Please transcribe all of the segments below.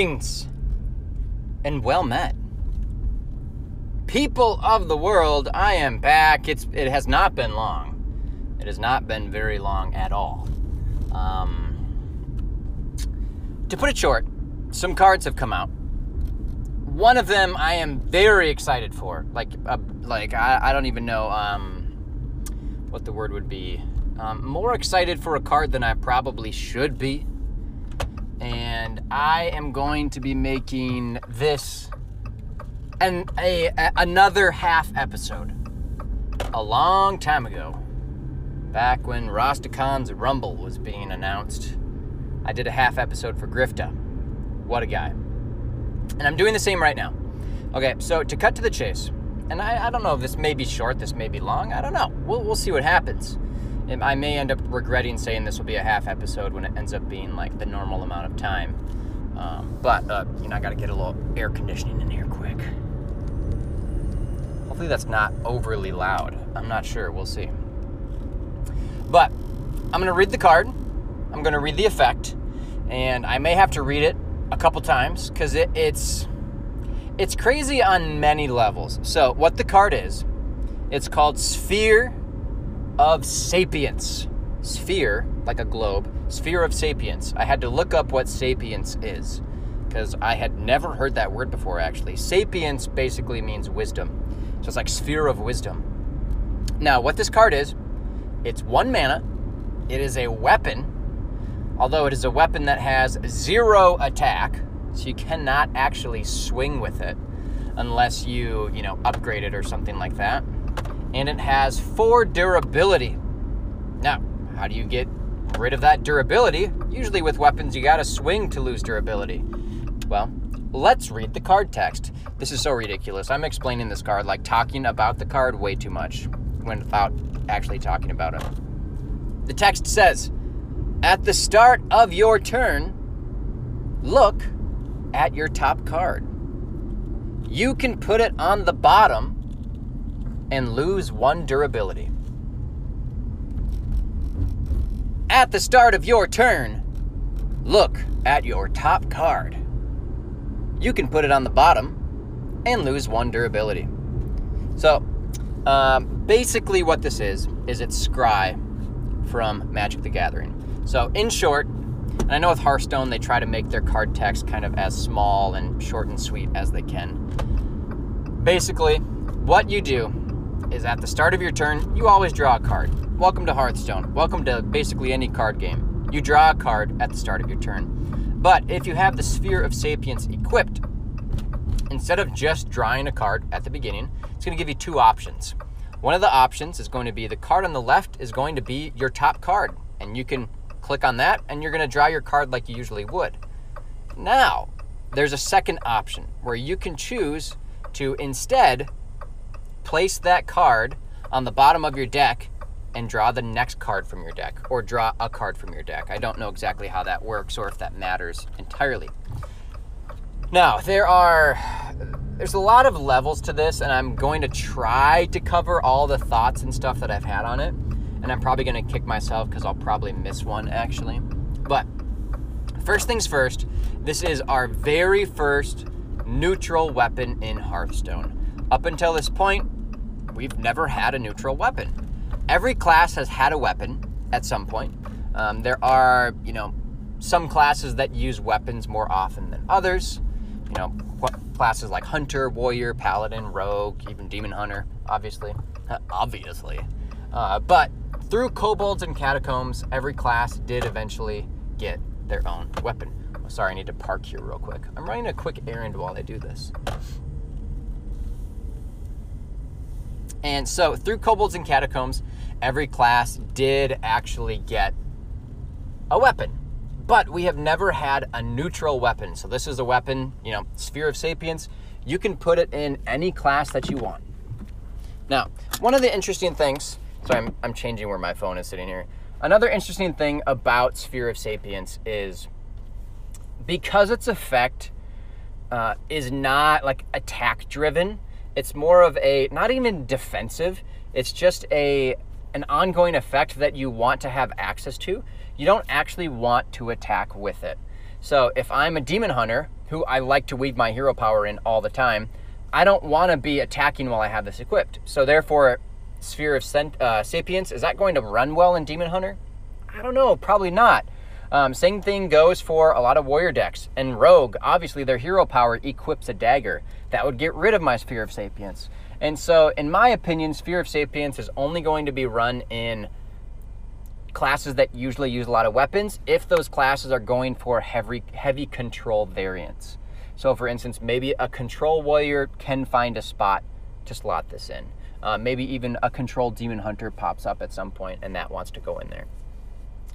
Greetings and well met. People of the world, I am back. It's it has not been long. It has not been very long at all. Um, to put it short, some cards have come out. One of them I am very excited for. Like, uh, like I, I don't even know um, what the word would be. Um, more excited for a card than I probably should be. And I am going to be making this and a, a another half episode. A long time ago, back when Rastakhan's Rumble was being announced, I did a half episode for Griftah. What a guy. And I'm doing the same right now. Okay, so to cut to the chase, and I, I don't know this may be short, this may be long, I don't know. We'll, we'll see what happens. I may end up regretting saying this will be a half episode when it ends up being like the normal amount of time. Um, but, uh, you know, I gotta get a little air conditioning in here quick. Hopefully that's not overly loud. I'm not sure. We'll see. But I'm gonna read the card. I'm gonna read the effect, and I may have to read it a couple times because it, it's it's crazy on many levels. So what the card is, it's called Sphere of Sapience. Sphere, like a globe, Sphere of Sapience. I had to look up what sapience is because I had never heard that word before actually. Sapience basically means wisdom. So it's like Sphere of Wisdom. Now, what this card is, it's one mana. It is a weapon, although it is a weapon that has zero attack, so you cannot actually swing with it unless you, you know, upgrade it or something like that. And it has four durability. Now, how do you get rid of that durability? Usually with weapons, you gotta swing to lose durability. Well, let's read the card text. This is so ridiculous. I'm explaining this card like talking about the card way too much when without actually talking about it. The text says, At the start of your turn, look at your top card. You can put it on the bottom and lose one durability. At the start of your turn, look at your top card. You can put it on the bottom and lose one durability. So, um, basically, what this is, is it's Scry from Magic the Gathering. So, in short, and I know with Hearthstone they try to make their card text kind of as small and short and sweet as they can. Basically, what you do is at the start of your turn, you always draw a card. Welcome to Hearthstone. Welcome to basically any card game. You draw a card at the start of your turn. But if you have the Sphere of Sapience equipped, instead of just drawing a card at the beginning, it's going to give you two options. One of the options is going to be the card on the left is going to be your top card, and you can click on that and you're going to draw your card like you usually would. Now, there's a second option where you can choose to instead place that card on the bottom of your deck and draw the next card from your deck or draw a card from your deck. I don't know exactly how that works or if that matters entirely. Now, there are there's a lot of levels to this and I'm going to try to cover all the thoughts and stuff that I've had on it. And I'm probably going to kick myself cuz I'll probably miss one actually. But first things first, this is our very first neutral weapon in Hearthstone. Up until this point, we've never had a neutral weapon. Every class has had a weapon at some point. Um, there are, you know, some classes that use weapons more often than others. You know, classes like Hunter, Warrior, Paladin, Rogue, even Demon Hunter, obviously. obviously. Uh, but through Kobolds and Catacombs, every class did eventually get their own weapon. Sorry, I need to park here real quick. I'm running a quick errand while I do this. And so, through Kobolds and Catacombs, every class did actually get a weapon. But we have never had a neutral weapon. So, this is a weapon, you know, Sphere of Sapience. You can put it in any class that you want. Now, one of the interesting things, so I'm, I'm changing where my phone is sitting here. Another interesting thing about Sphere of Sapience is because its effect uh, is not like attack driven, it's more of a not even defensive. It's just a an ongoing effect that you want to have access to. You don't actually want to attack with it. So if I'm a demon hunter who I like to weave my hero power in all the time, I don't want to be attacking while I have this equipped. So therefore, Sphere of uh, Sapience, is that going to run well in Demon Hunter? I don't know, probably not. Um, same thing goes for a lot of warrior decks. And Rogue, obviously their hero power equips a dagger. That would get rid of my Sphere of Sapience. And so, in my opinion, Sphere of Sapience is only going to be run in classes that usually use a lot of weapons if those classes are going for heavy, heavy control variants. So, for instance, maybe a control warrior can find a spot to slot this in. Uh, maybe even a control demon hunter pops up at some point and that wants to go in there.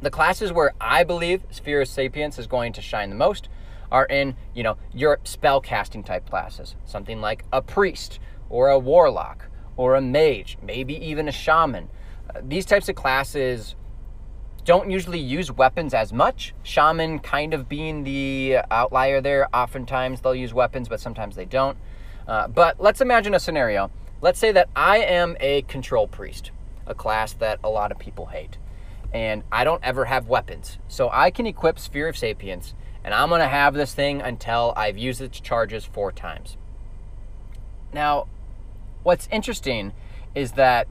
The classes where I believe Sphere of Sapience is going to shine the most are in, you know, your spell casting type classes. Something like a priest or a warlock or a mage, maybe even a shaman. Uh, these types of classes don't usually use weapons as much. Shaman kind of being the outlier there. Oftentimes they'll use weapons, but sometimes they don't. Uh, but let's imagine a scenario. Let's say that I am a control priest, a class that a lot of people hate and I don't ever have weapons. So I can equip Sphere of Sapience, and I'm going to have this thing until I've used its charges four times. Now, what's interesting is that,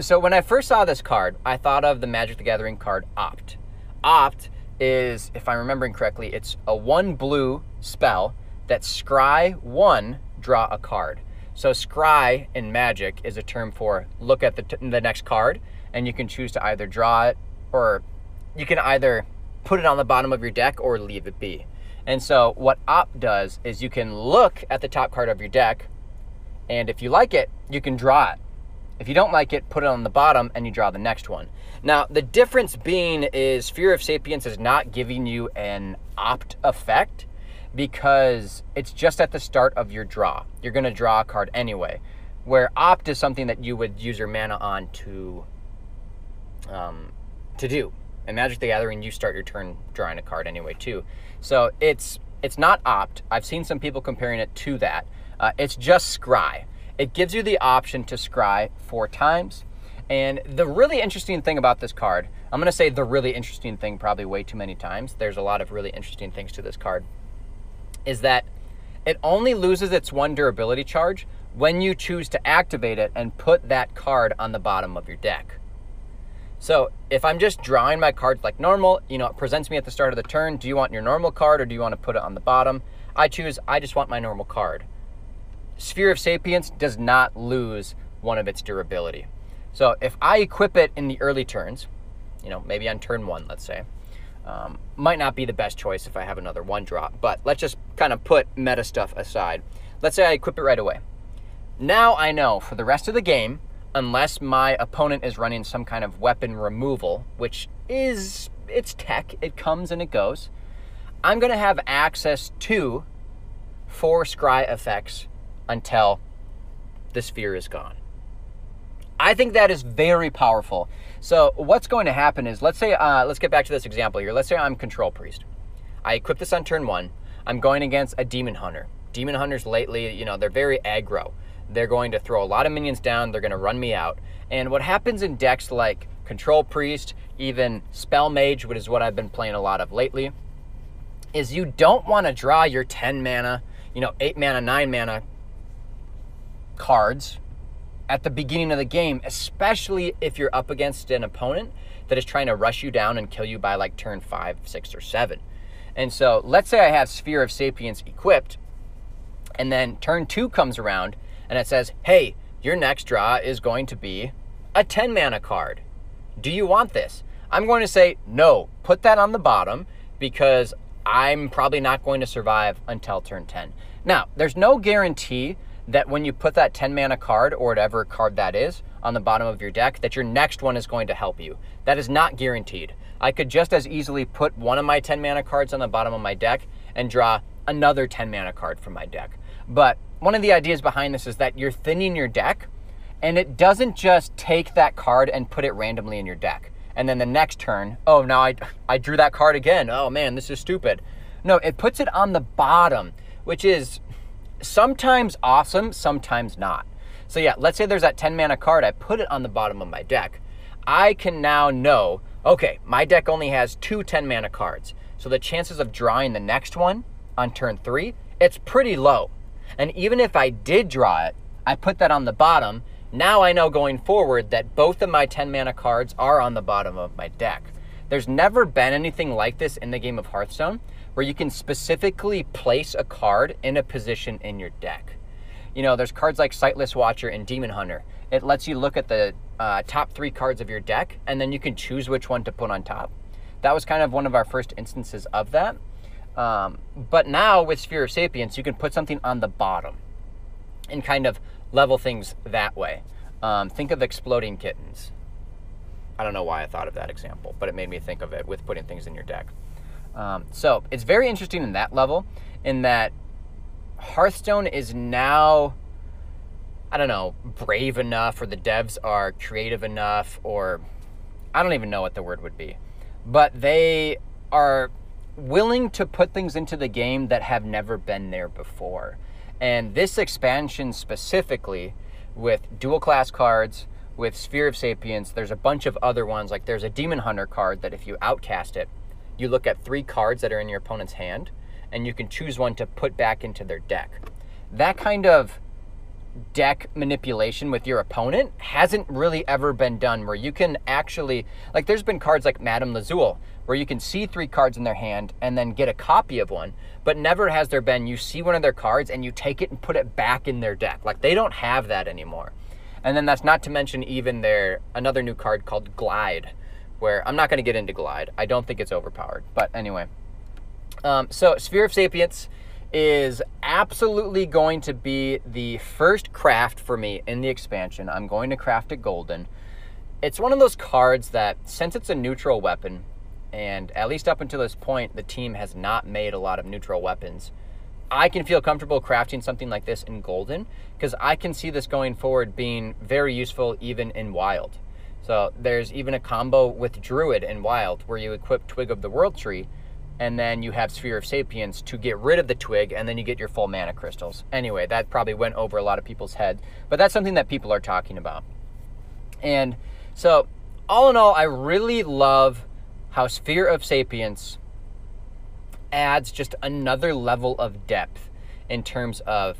so when I first saw this card, I thought of the Magic the Gathering card Opt. Opt is, if I'm remembering correctly, it's a one blue spell that scry one, draw a card. So scry in Magic is a term for look at the, t- the next card, and you can choose to either draw it or you can either put it on the bottom of your deck or leave it be. And so what op does is you can look at the top card of your deck, and if you like it, you can draw it. If you don't like it, put it on the bottom and you draw the next one. Now, the difference being is Sphere of Sapience is not giving you an opt effect because it's just at the start of your draw. You're going to draw a card anyway. Where opt is something that you would use your mana on to um, to do. In Magic the Gathering, you start your turn drawing a card anyway too. So it's it's not opt. I've seen some people comparing it to that. Uh, it's just scry. It gives you the option to scry four times. And the really interesting thing about this card, I'm going to say the really interesting thing probably way too many times. There's a lot of really interesting things to this card. Is that it only loses its one durability charge when you choose to activate it and put that card on the bottom of your deck. So if I'm just drawing my cards like normal, you know, it presents me at the start of the turn. Do you want your normal card or do you want to put it on the bottom? I choose, I just want my normal card. Sphere of Sapience does not lose one of its durability. So if I equip it in the early turns, you know, maybe on turn one, let's say, um, might not be the best choice if I have another one drop, but let's just kind of put meta stuff aside. Let's say I equip it right away. Now I know for the rest of the game, unless my opponent is running some kind of weapon removal, which is it's tech, it comes and it goes. I'm going to have access to four scry effects until the sphere is gone. I think that is very powerful. So what's going to happen is, let's say, uh, let's get back to this example here. Let's say I'm control priest. I equip this on turn one. I'm going against a demon hunter. Demon hunters lately, you know, they're very aggro. They're going to throw a lot of minions down. They're going to run me out. And what happens in decks like Control Priest, even Spell Mage, which is what I've been playing a lot of lately, is you don't want to draw your 10 mana, you know, 8 mana, 9 mana cards at the beginning of the game, especially if you're up against an opponent that is trying to rush you down and kill you by like turn 5, 6, or 7. And so let's say I have Sphere of Sapience equipped, and then turn 2 comes around and it says, hey, your next draw is going to be a 10 mana card. Do you want this? I'm going to say, no, put that on the bottom because I'm probably not going to survive until turn 10. Now, there's no guarantee that when you put that 10 mana card or whatever card that is on the bottom of your deck, that your next one is going to help you. That is not guaranteed. I could just as easily put one of my 10 mana cards on the bottom of my deck and draw another 10 mana card from my deck. But one of the ideas behind this is that you're thinning your deck and it doesn't just take that card and put it randomly in your deck. And then the next turn, oh, now I, I drew that card again. Oh man, this is stupid. No, it puts it on the bottom, which is sometimes awesome, sometimes not. So yeah, let's say there's that 10 mana card. I put it on the bottom of my deck. I can now know, okay, my deck only has two 10 mana cards. So the chances of drawing the next one on turn three, it's pretty low. And even if I did draw it, I put that on the bottom. Now I know going forward that both of my 10 mana cards are on the bottom of my deck. There's never been anything like this in the game of Hearthstone where you can specifically place a card in a position in your deck. You know, there's cards like Sightless Watcher and Demon Hunter. It lets you look at the uh, top three cards of your deck, and then you can choose which one to put on top. That was kind of one of our first instances of that. Um, but now with Sphere of Sapience, you can put something on the bottom and kind of level things that way. Um, think of exploding kittens. I don't know why I thought of that example, but it made me think of it with putting things in your deck. Um, so it's very interesting in that level, in that Hearthstone is now, I don't know, brave enough, or the devs are creative enough, or I don't even know what the word would be, but they are willing to put things into the game that have never been there before. And this expansion specifically, with dual class cards, with Sphere of Sapience, there's a bunch of other ones. Like there's a Demon Hunter card that if you outcast it, you look at three cards that are in your opponent's hand, and you can choose one to put back into their deck. That kind of deck manipulation with your opponent hasn't really ever been done where you can actually like there's been cards like Madame Lazul where you can see three cards in their hand and then get a copy of one, but never has there been you see one of their cards and you take it and put it back in their deck. Like they don't have that anymore. And then that's not to mention even their another new card called Glide, where I'm not going to get into Glide. I don't think it's overpowered. But anyway. Um, so Sphere of Sapience is absolutely going to be the first craft for me in the expansion. I'm going to craft it golden. It's one of those cards that, since it's a neutral weapon, and at least up until this point, the team has not made a lot of neutral weapons. I can feel comfortable crafting something like this in golden because I can see this going forward being very useful even in wild. So there's even a combo with Druid in wild where you equip Twig of the World Tree and then you have Sphere of Sapience to get rid of the twig, and then you get your full mana crystals. Anyway, that probably went over a lot of people's heads, but that's something that people are talking about. And so, all in all, I really love how Sphere of Sapience adds just another level of depth in terms of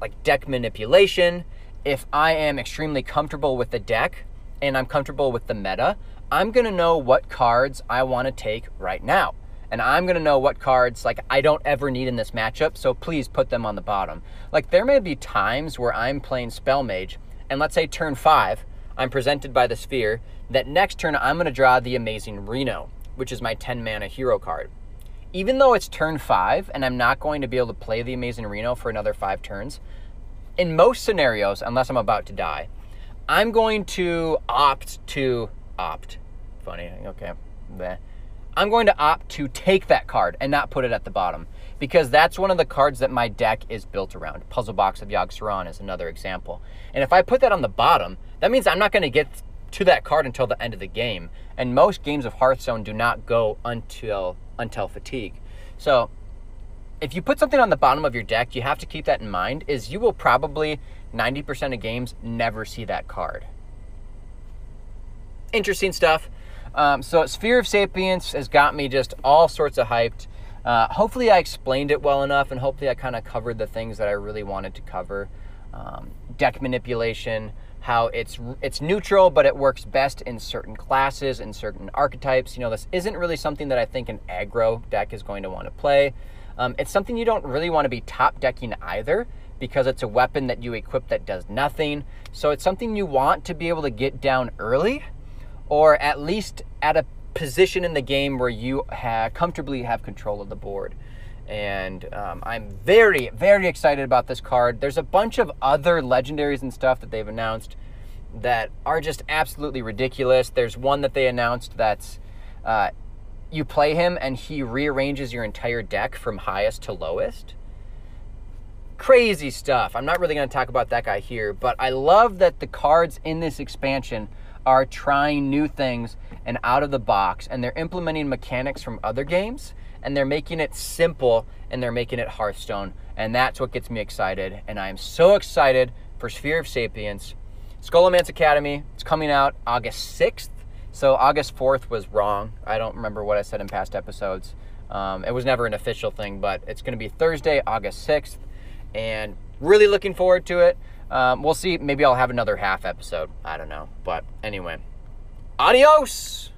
like deck manipulation. If I am extremely comfortable with the deck and I'm comfortable with the meta, I'm going to know what cards I want to take right now. And I'm going to know what cards like I don't ever need in this matchup, so please put them on the bottom. Like there may be times where I'm playing Spell Mage and let's say turn 5, I'm presented by the sphere, that next turn I'm going to draw the amazing Reno, which is my 10 mana hero card. Even though it's turn 5 and I'm not going to be able to play the amazing Reno for another 5 turns, in most scenarios, unless I'm about to die, I'm going to opt to opt funny. Okay, Bleh. I'm going to opt to take that card and not put it at the bottom because that's one of the cards that my deck is built around. Puzzle Box of Yogg-Saron is another example. And if I put that on the bottom, that means I'm not going to get to that card until the end of the game. And most games of Hearthstone do not go until until fatigue. So if you put something on the bottom of your deck, you have to keep that in mind is you will probably 90% of games never see that card. Interesting stuff. Um, so Sphere of Sapience has got me just all sorts of hyped. Uh, hopefully, I explained it well enough, and hopefully, I kind of covered the things that I really wanted to cover. Um, deck manipulation, how it's it's neutral, but it works best in certain classes and certain archetypes. You know, this isn't really something that I think an aggro deck is going to want to play. Um, it's something you don't really want to be top decking either because it's a weapon that you equip that does nothing. So it's something you want to be able to get down early or at least at a position in the game where you comfortably have control of the board. And um, I'm very, very excited about this card. There's a bunch of other legendaries and stuff that they've announced that are just absolutely ridiculous. There's one that they announced that's uh, you play him and he rearranges your entire deck from highest to lowest. Crazy stuff. I'm not really going to talk about that guy here, but I love that the cards in this expansion are trying new things and out of the box and they're implementing mechanics from other games and they're making it simple and they're making it Hearthstone. And that's what gets me excited. And I'm so excited for Sphere of Sapience. Scholomance Academy, it's coming out August 6th. So August 4th was wrong. I don't remember what I said in past episodes. Um, it was never an official thing, but it's going to be Thursday, August 6th, and really looking forward to it. Um, we'll see. Maybe I'll have another half episode. I don't know. But anyway, adios.